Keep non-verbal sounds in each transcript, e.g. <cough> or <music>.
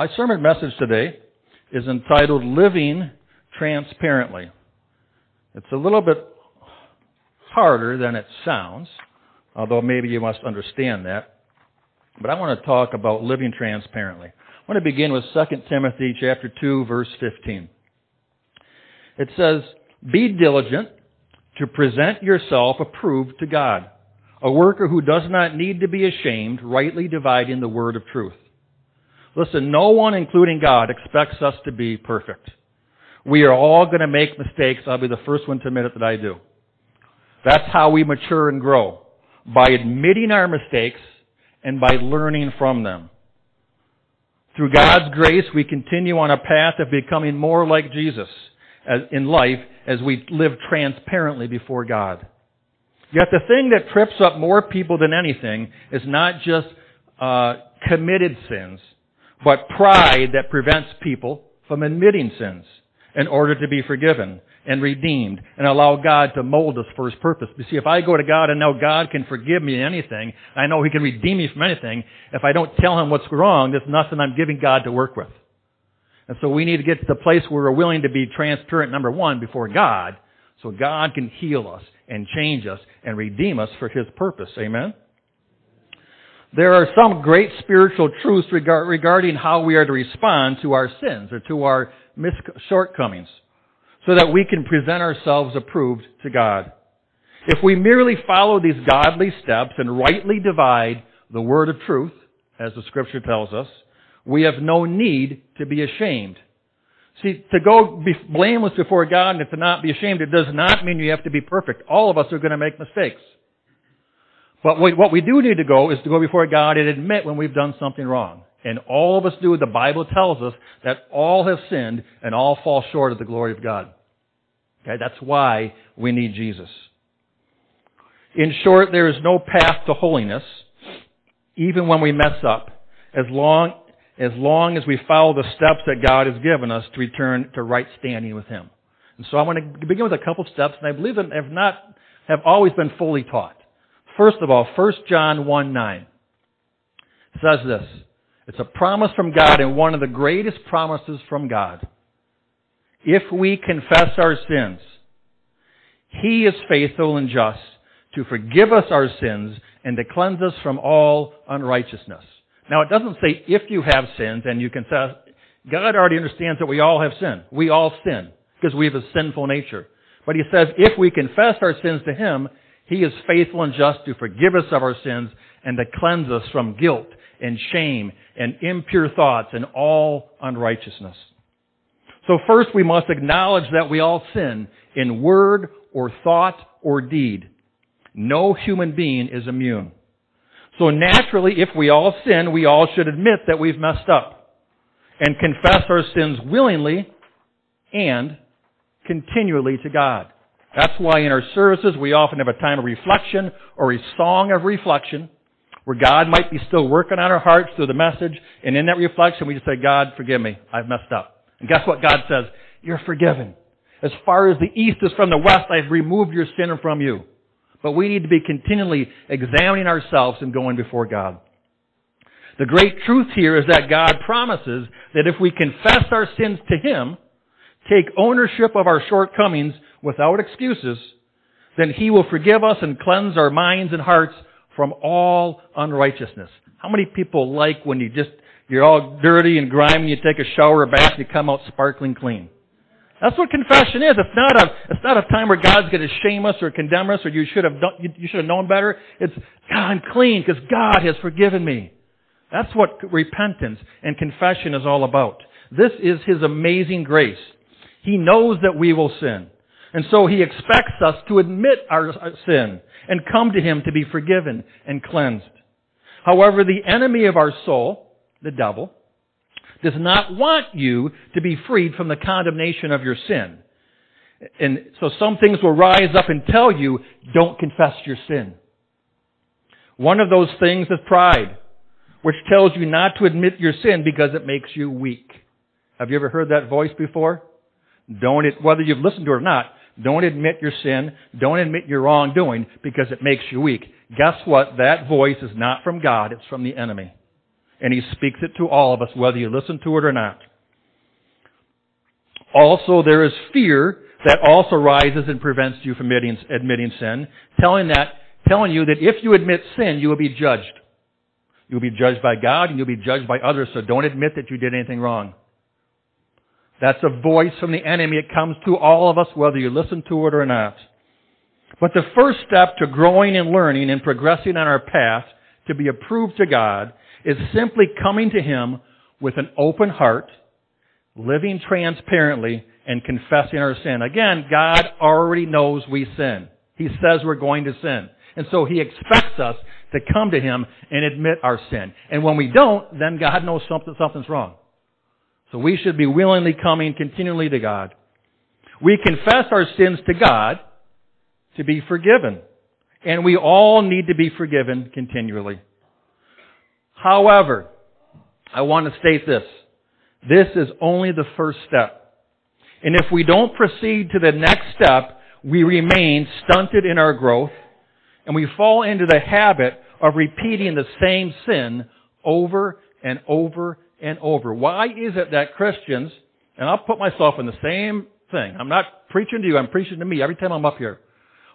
Our sermon message today is entitled Living Transparently. It's a little bit harder than it sounds, although maybe you must understand that. But I want to talk about living transparently. I want to begin with 2 Timothy chapter 2 verse 15. It says, "Be diligent to present yourself approved to God, a worker who does not need to be ashamed, rightly dividing the word of truth." Listen, no one, including God, expects us to be perfect. We are all going to make mistakes. I'll be the first one to admit it that I do. That's how we mature and grow. By admitting our mistakes and by learning from them. Through God's grace, we continue on a path of becoming more like Jesus in life as we live transparently before God. Yet the thing that trips up more people than anything is not just uh, committed sins, but pride that prevents people from admitting sins in order to be forgiven and redeemed and allow God to mold us for His purpose. You see, if I go to God and know God can forgive me anything, I know He can redeem me from anything, if I don't tell Him what's wrong, there's nothing I'm giving God to work with. And so we need to get to the place where we're willing to be transparent, number one, before God, so God can heal us and change us and redeem us for His purpose. Amen? There are some great spiritual truths regarding how we are to respond to our sins or to our shortcomings so that we can present ourselves approved to God. If we merely follow these godly steps and rightly divide the word of truth, as the scripture tells us, we have no need to be ashamed. See, to go be blameless before God and to not be ashamed, it does not mean you have to be perfect. All of us are going to make mistakes. But what we do need to go is to go before God and admit when we've done something wrong. And all of us do. The Bible tells us that all have sinned and all fall short of the glory of God. Okay, that's why we need Jesus. In short, there is no path to holiness, even when we mess up, as long as long as we follow the steps that God has given us to return to right standing with Him. And so I want to begin with a couple of steps, and I believe that have not have always been fully taught. First of all, 1 John 1 9 says this. It's a promise from God and one of the greatest promises from God. If we confess our sins, He is faithful and just to forgive us our sins and to cleanse us from all unrighteousness. Now it doesn't say if you have sins and you confess. God already understands that we all have sinned. We all sin because we have a sinful nature. But He says if we confess our sins to Him, He is faithful and just to forgive us of our sins and to cleanse us from guilt and shame and impure thoughts and all unrighteousness. So first we must acknowledge that we all sin in word or thought or deed. No human being is immune. So naturally, if we all sin, we all should admit that we've messed up and confess our sins willingly and continually to God. That's why in our services we often have a time of reflection or a song of reflection where God might be still working on our hearts through the message, and in that reflection we just say, God, forgive me, I've messed up. And guess what God says? You're forgiven. As far as the east is from the west, I've removed your sin from you. But we need to be continually examining ourselves and going before God. The great truth here is that God promises that if we confess our sins to Him, take ownership of our shortcomings without excuses, then He will forgive us and cleanse our minds and hearts from all unrighteousness. How many people like when you just, you're all dirty and grimy, you take a shower or bath, you come out sparkling clean? That's what confession is. It's not a, it's not a time where God's going to shame us or condemn us or you should have done, you, you should have known better. It's, God, I'm clean because God has forgiven me. That's what repentance and confession is all about. This is His amazing grace. He knows that we will sin. And so He expects us to admit our sin and come to Him to be forgiven and cleansed. However, the enemy of our soul, the devil, does not want you to be freed from the condemnation of your sin. And so some things will rise up and tell you, don't confess your sin. One of those things is pride, which tells you not to admit your sin because it makes you weak. Have you ever heard that voice before? Don't it, whether you've listened to it or not, don't admit your sin. Don't admit your wrongdoing because it makes you weak. Guess what? That voice is not from God. It's from the enemy. and He speaks it to all of us, whether you listen to it or not. Also, there is fear that also rises and prevents you from admitting, admitting sin, telling that, telling you that if you admit sin, you will be judged. You'll be judged by God and you'll be judged by others, so don't admit that you did anything wrong. That's a voice from the enemy. It comes to all of us, whether you listen to it or not. But the first step to growing and learning and progressing on our path to be approved to God is simply coming to Him with an open heart, living transparently, and confessing our sin. Again, God already knows we sin. He says we're going to sin. And so He expects us to come to Him and admit our sin. And when we don't, then God knows something, something's wrong. So we should be willingly coming continually to God. We confess our sins to God to be forgiven. And we all need to be forgiven continually. However, I want to state this. This is only the first step. And if we don't proceed to the next step, we remain stunted in our growth and we fall into the habit of repeating the same sin over and over and over. Why is it that Christians, and I'll put myself in the same thing, I'm not preaching to you, I'm preaching to me every time I'm up here.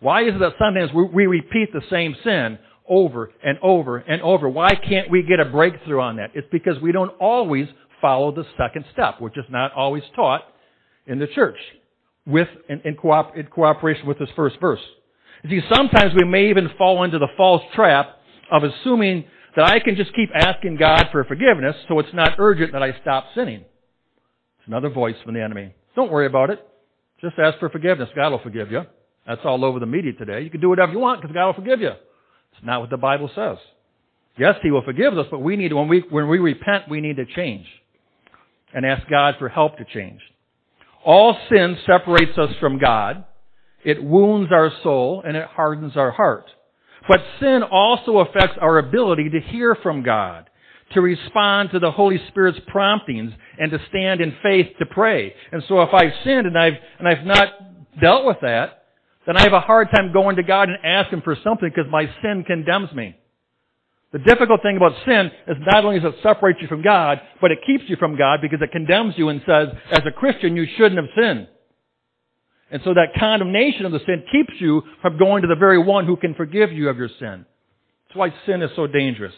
Why is it that sometimes we, we repeat the same sin over and over and over? Why can't we get a breakthrough on that? It's because we don't always follow the second step, which is not always taught in the church with in, in, in cooperation with this first verse. You see, sometimes we may even fall into the false trap of assuming that I can just keep asking God for forgiveness so it's not urgent that I stop sinning. It's another voice from the enemy. Don't worry about it. Just ask for forgiveness. God will forgive you. That's all over the media today. You can do whatever you want because God will forgive you. It's not what the Bible says. Yes, He will forgive us, but we need, when we, when we repent, we need to change and ask God for help to change. All sin separates us from God. It wounds our soul and it hardens our heart. But sin also affects our ability to hear from God, to respond to the Holy Spirit's promptings, and to stand in faith to pray. And so if I've sinned and I've, and I've not dealt with that, then I have a hard time going to God and asking for something because my sin condemns me. The difficult thing about sin is not only does it separate you from God, but it keeps you from God because it condemns you and says, as a Christian, you shouldn't have sinned. And so that condemnation of the sin keeps you from going to the very one who can forgive you of your sin. That's why sin is so dangerous.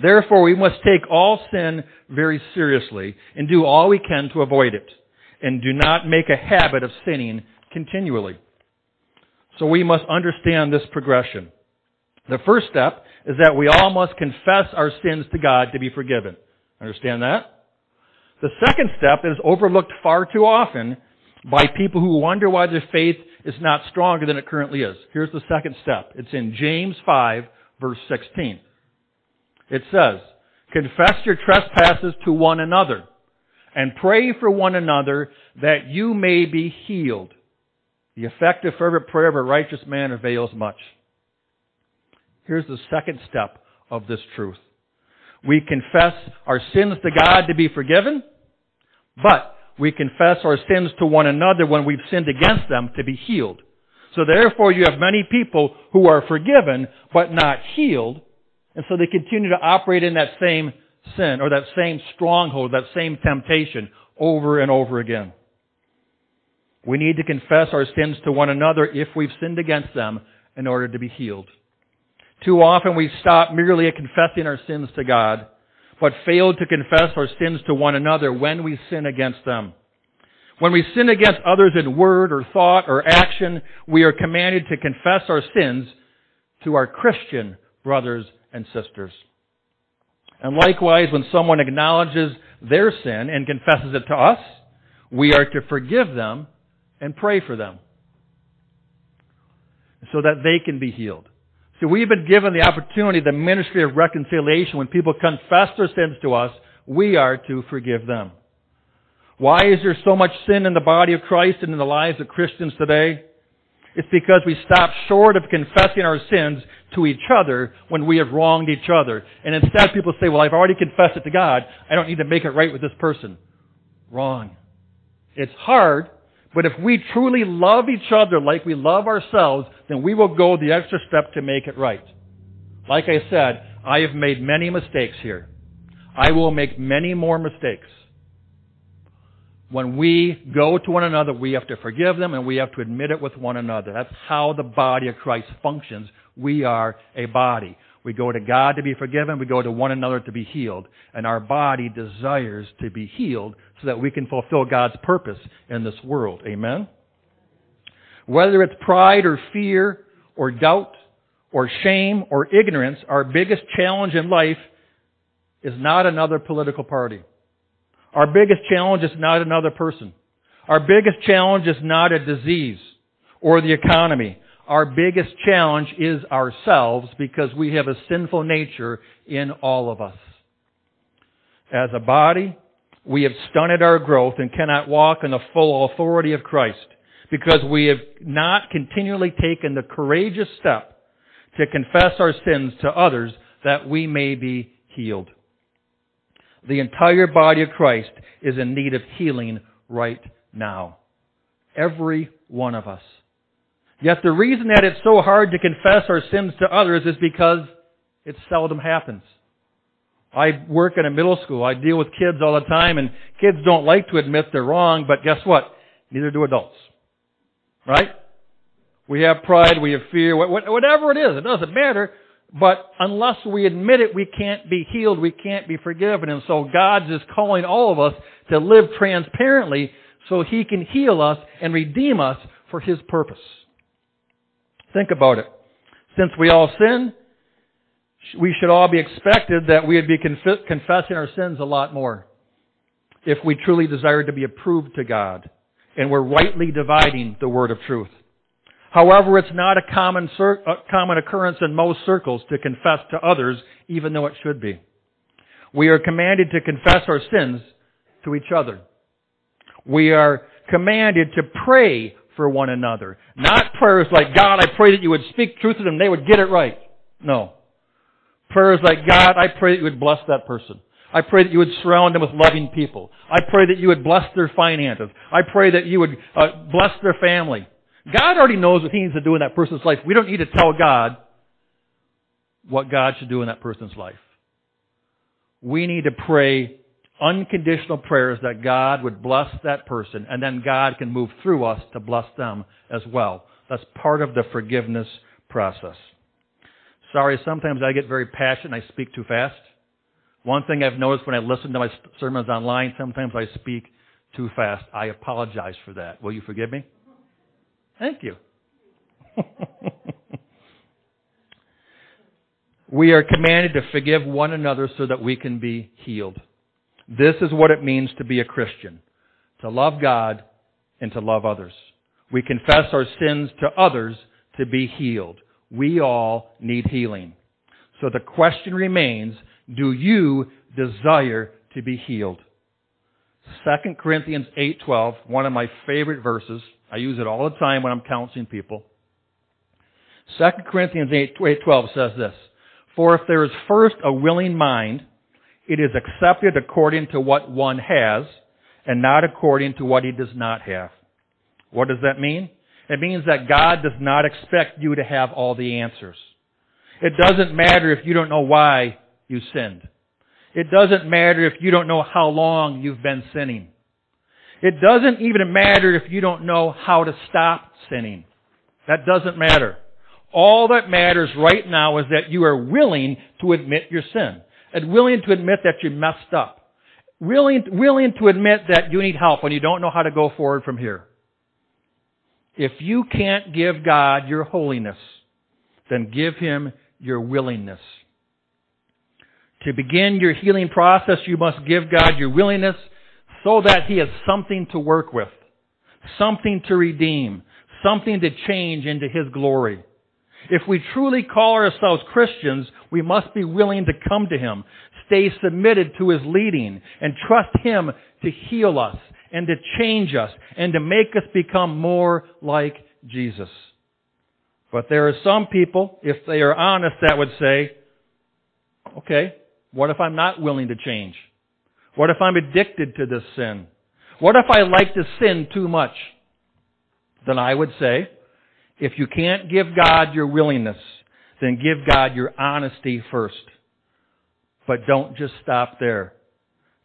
Therefore, we must take all sin very seriously and do all we can to avoid it. And do not make a habit of sinning continually. So we must understand this progression. The first step is that we all must confess our sins to God to be forgiven. Understand that? The second step is overlooked far too often by people who wonder why their faith is not stronger than it currently is. Here's the second step. It's in James 5, verse 16. It says, Confess your trespasses to one another and pray for one another that you may be healed. The effective fervent prayer of a righteous man avails much. Here's the second step of this truth. We confess our sins to God to be forgiven, but we confess our sins to one another when we've sinned against them to be healed. So therefore you have many people who are forgiven but not healed, and so they continue to operate in that same sin or that same stronghold, that same temptation over and over again. We need to confess our sins to one another if we've sinned against them in order to be healed. Too often we stop merely at confessing our sins to God but failed to confess our sins to one another when we sin against them. When we sin against others in word or thought or action, we are commanded to confess our sins to our Christian brothers and sisters. And likewise, when someone acknowledges their sin and confesses it to us, we are to forgive them and pray for them so that they can be healed. We've been given the opportunity, the ministry of reconciliation. When people confess their sins to us, we are to forgive them. Why is there so much sin in the body of Christ and in the lives of Christians today? It's because we stop short of confessing our sins to each other when we have wronged each other. And instead people say, well, I've already confessed it to God. I don't need to make it right with this person. Wrong. It's hard but if we truly love each other like we love ourselves, then we will go the extra step to make it right. Like I said, I have made many mistakes here. I will make many more mistakes. When we go to one another, we have to forgive them and we have to admit it with one another. That's how the body of Christ functions. We are a body. We go to God to be forgiven. We go to one another to be healed. And our body desires to be healed so that we can fulfill God's purpose in this world. Amen? Whether it's pride or fear or doubt or shame or ignorance, our biggest challenge in life is not another political party. Our biggest challenge is not another person. Our biggest challenge is not a disease or the economy. Our biggest challenge is ourselves because we have a sinful nature in all of us. As a body, we have stunted our growth and cannot walk in the full authority of Christ because we have not continually taken the courageous step to confess our sins to others that we may be healed. The entire body of Christ is in need of healing right now. Every one of us. Yet the reason that it's so hard to confess our sins to others is because it seldom happens. I work in a middle school. I deal with kids all the time and kids don't like to admit they're wrong, but guess what? Neither do adults. Right? We have pride, we have fear, whatever it is, it doesn't matter. But unless we admit it, we can't be healed, we can't be forgiven. And so God's is calling all of us to live transparently so He can heal us and redeem us for His purpose. Think about it. Since we all sin, we should all be expected that we would be confessing our sins a lot more if we truly desire to be approved to God and we're rightly dividing the word of truth. However, it's not a common, cir- a common occurrence in most circles to confess to others, even though it should be. We are commanded to confess our sins to each other. We are commanded to pray for one another. Not prayers like, God, I pray that you would speak truth to them, they would get it right. No. Prayers like, God, I pray that you would bless that person. I pray that you would surround them with loving people. I pray that you would bless their finances. I pray that you would uh, bless their family. God already knows what He needs to do in that person's life. We don't need to tell God what God should do in that person's life. We need to pray unconditional prayers that God would bless that person and then God can move through us to bless them as well. That's part of the forgiveness process. Sorry, sometimes I get very passionate and I speak too fast. One thing I've noticed when I listen to my sermons online, sometimes I speak too fast. I apologize for that. Will you forgive me? Thank you. <laughs> we are commanded to forgive one another so that we can be healed. This is what it means to be a Christian. To love God and to love others. We confess our sins to others to be healed. We all need healing. So the question remains, do you desire to be healed? 2 Corinthians 8:12, one of my favorite verses. I use it all the time when I'm counseling people. 2 Corinthians 8:12 says this, "For if there is first a willing mind, it is accepted according to what one has and not according to what he does not have." What does that mean? It means that God does not expect you to have all the answers. It doesn't matter if you don't know why you sinned. It doesn't matter if you don't know how long you've been sinning. It doesn't even matter if you don't know how to stop sinning. That doesn't matter. All that matters right now is that you are willing to admit your sin and willing to admit that you messed up. Willing, willing to admit that you need help when you don't know how to go forward from here. If you can't give God your holiness, then give Him your willingness. To begin your healing process, you must give God your willingness so that He has something to work with, something to redeem, something to change into His glory. If we truly call ourselves Christians, we must be willing to come to Him, stay submitted to His leading, and trust Him to heal us and to change us and to make us become more like Jesus. But there are some people, if they are honest, that would say, okay, what if I'm not willing to change? What if I'm addicted to this sin? What if I like to sin too much? Then I would say, if you can't give God your willingness, then give God your honesty first. But don't just stop there.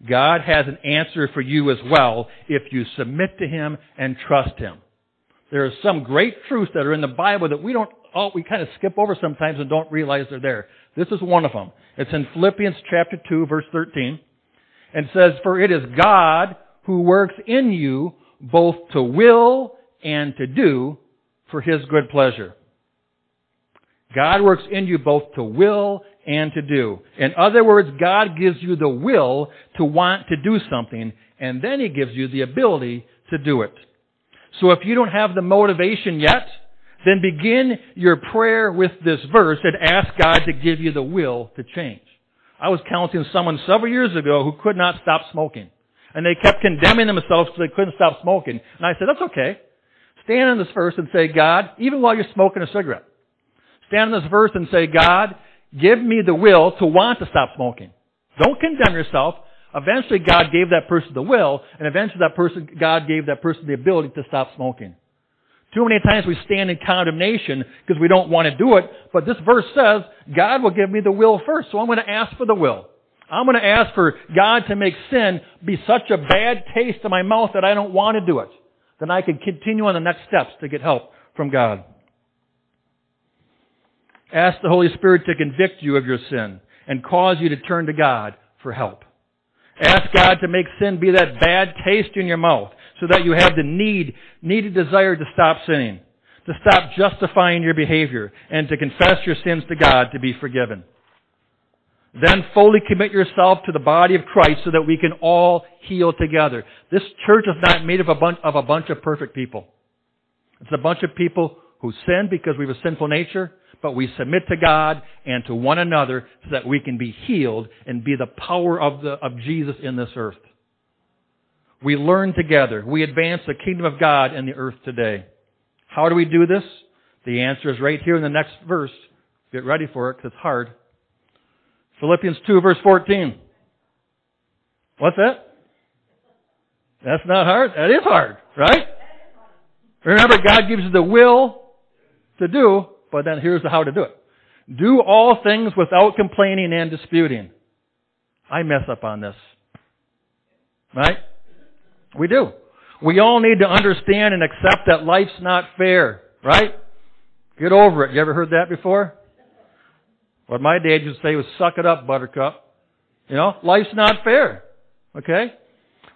God has an answer for you as well if you submit to Him and trust Him. There are some great truths that are in the Bible that we don't, oh, we kind of skip over sometimes and don't realize they're there. This is one of them. It's in Philippians chapter 2 verse 13 and says, For it is God who works in you both to will and to do for His good pleasure. God works in you both to will and to do. In other words, God gives you the will to want to do something, and then He gives you the ability to do it. So if you don't have the motivation yet, then begin your prayer with this verse and ask God to give you the will to change. I was counseling someone several years ago who could not stop smoking. And they kept condemning themselves because they couldn't stop smoking. And I said, that's okay. Stand in this verse and say, God, even while you're smoking a cigarette, stand in this verse and say, God, give me the will to want to stop smoking. Don't condemn yourself. Eventually God gave that person the will, and eventually that person, God gave that person the ability to stop smoking. Too many times we stand in condemnation because we don't want to do it, but this verse says, God will give me the will first, so I'm going to ask for the will. I'm going to ask for God to make sin be such a bad taste in my mouth that I don't want to do it. Then I can continue on the next steps to get help from God. Ask the Holy Spirit to convict you of your sin and cause you to turn to God for help. Ask God to make sin be that bad taste in your mouth so that you have the need, needed desire to stop sinning, to stop justifying your behavior, and to confess your sins to God to be forgiven. Then fully commit yourself to the body of Christ so that we can all heal together. This church is not made of a bunch of, a bunch of perfect people. It's a bunch of people who sin because we have a sinful nature, but we submit to God and to one another so that we can be healed and be the power of, the, of Jesus in this earth. We learn together. We advance the kingdom of God in the earth today. How do we do this? The answer is right here in the next verse. Get ready for it because it's hard. Philippians 2 verse 14. What's that? That's not hard. That is hard, right? Remember, God gives you the will to do, but then here's how to do it. Do all things without complaining and disputing. I mess up on this. Right? We do. We all need to understand and accept that life's not fair. Right? Get over it. You ever heard that before? What my dad used to say was, suck it up, buttercup. You know, life's not fair. Okay?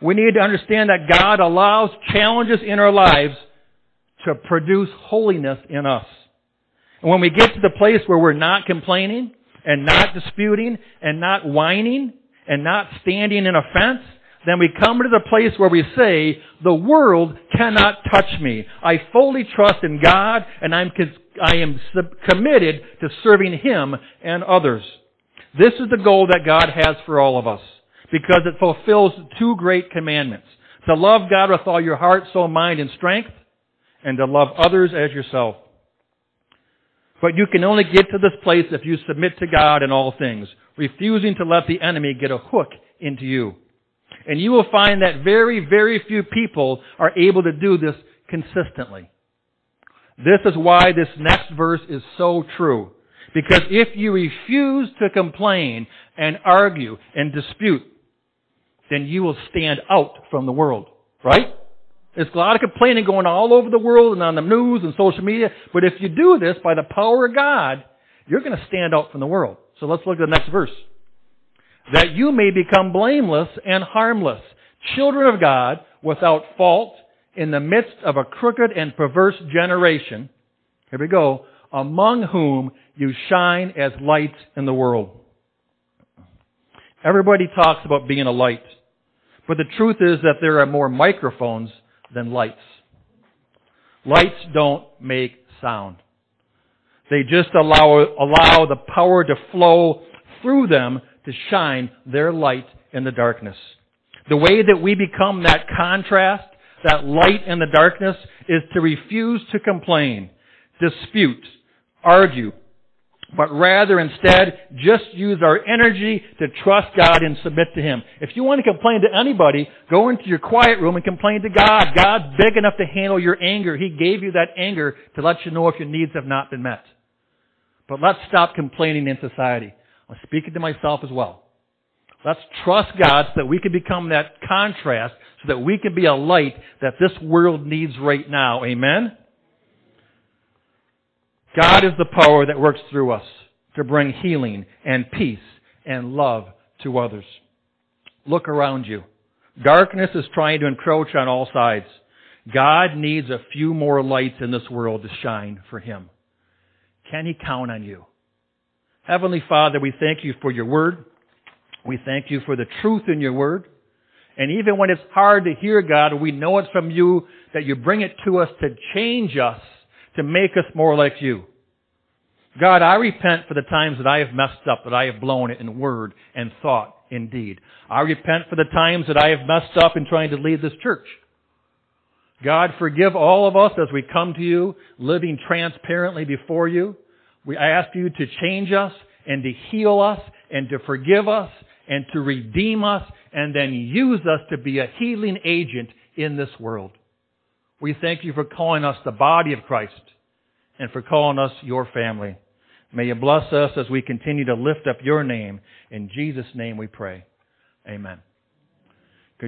We need to understand that God allows challenges in our lives to produce holiness in us. And when we get to the place where we're not complaining and not disputing and not whining and not standing in offense, then we come to the place where we say, the world cannot touch me. I fully trust in God and I'm, I am committed to serving Him and others. This is the goal that God has for all of us because it fulfills two great commandments. To love God with all your heart, soul, mind, and strength, and to love others as yourself. But you can only get to this place if you submit to God in all things, refusing to let the enemy get a hook into you. And you will find that very, very few people are able to do this consistently. This is why this next verse is so true. Because if you refuse to complain and argue and dispute, then you will stand out from the world. Right? There's a lot of complaining going all over the world and on the news and social media. But if you do this by the power of God, you're going to stand out from the world. So let's look at the next verse that you may become blameless and harmless, children of God without fault in the midst of a crooked and perverse generation. Here we go. Among whom you shine as lights in the world. Everybody talks about being a light. But the truth is that there are more microphones than lights. Lights don't make sound. They just allow, allow the power to flow through them to shine their light in the darkness. The way that we become that contrast, that light in the darkness, is to refuse to complain, dispute, argue, but rather instead just use our energy to trust God and submit to Him. If you want to complain to anybody, go into your quiet room and complain to God. God's big enough to handle your anger. He gave you that anger to let you know if your needs have not been met. But let's stop complaining in society. I'm speaking to myself as well. Let's trust God so that we can become that contrast, so that we can be a light that this world needs right now. Amen? God is the power that works through us to bring healing and peace and love to others. Look around you. Darkness is trying to encroach on all sides. God needs a few more lights in this world to shine for Him. Can He count on you? Heavenly Father, we thank you for your word. We thank you for the truth in your word. And even when it's hard to hear God, we know it's from you that you bring it to us to change us, to make us more like you. God, I repent for the times that I have messed up, that I have blown it in word and thought and deed. I repent for the times that I have messed up in trying to lead this church. God, forgive all of us as we come to you, living transparently before you. We ask you to change us and to heal us and to forgive us and to redeem us and then use us to be a healing agent in this world. We thank you for calling us the body of Christ and for calling us your family. May you bless us as we continue to lift up your name. In Jesus' name we pray. Amen.